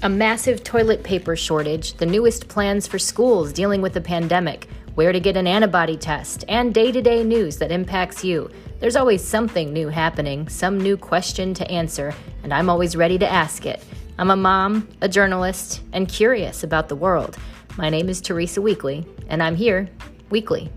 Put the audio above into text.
A massive toilet paper shortage, the newest plans for schools dealing with the pandemic, where to get an antibody test, and day to day news that impacts you. There's always something new happening, some new question to answer, and I'm always ready to ask it. I'm a mom, a journalist, and curious about the world. My name is Teresa Weekly, and I'm here weekly.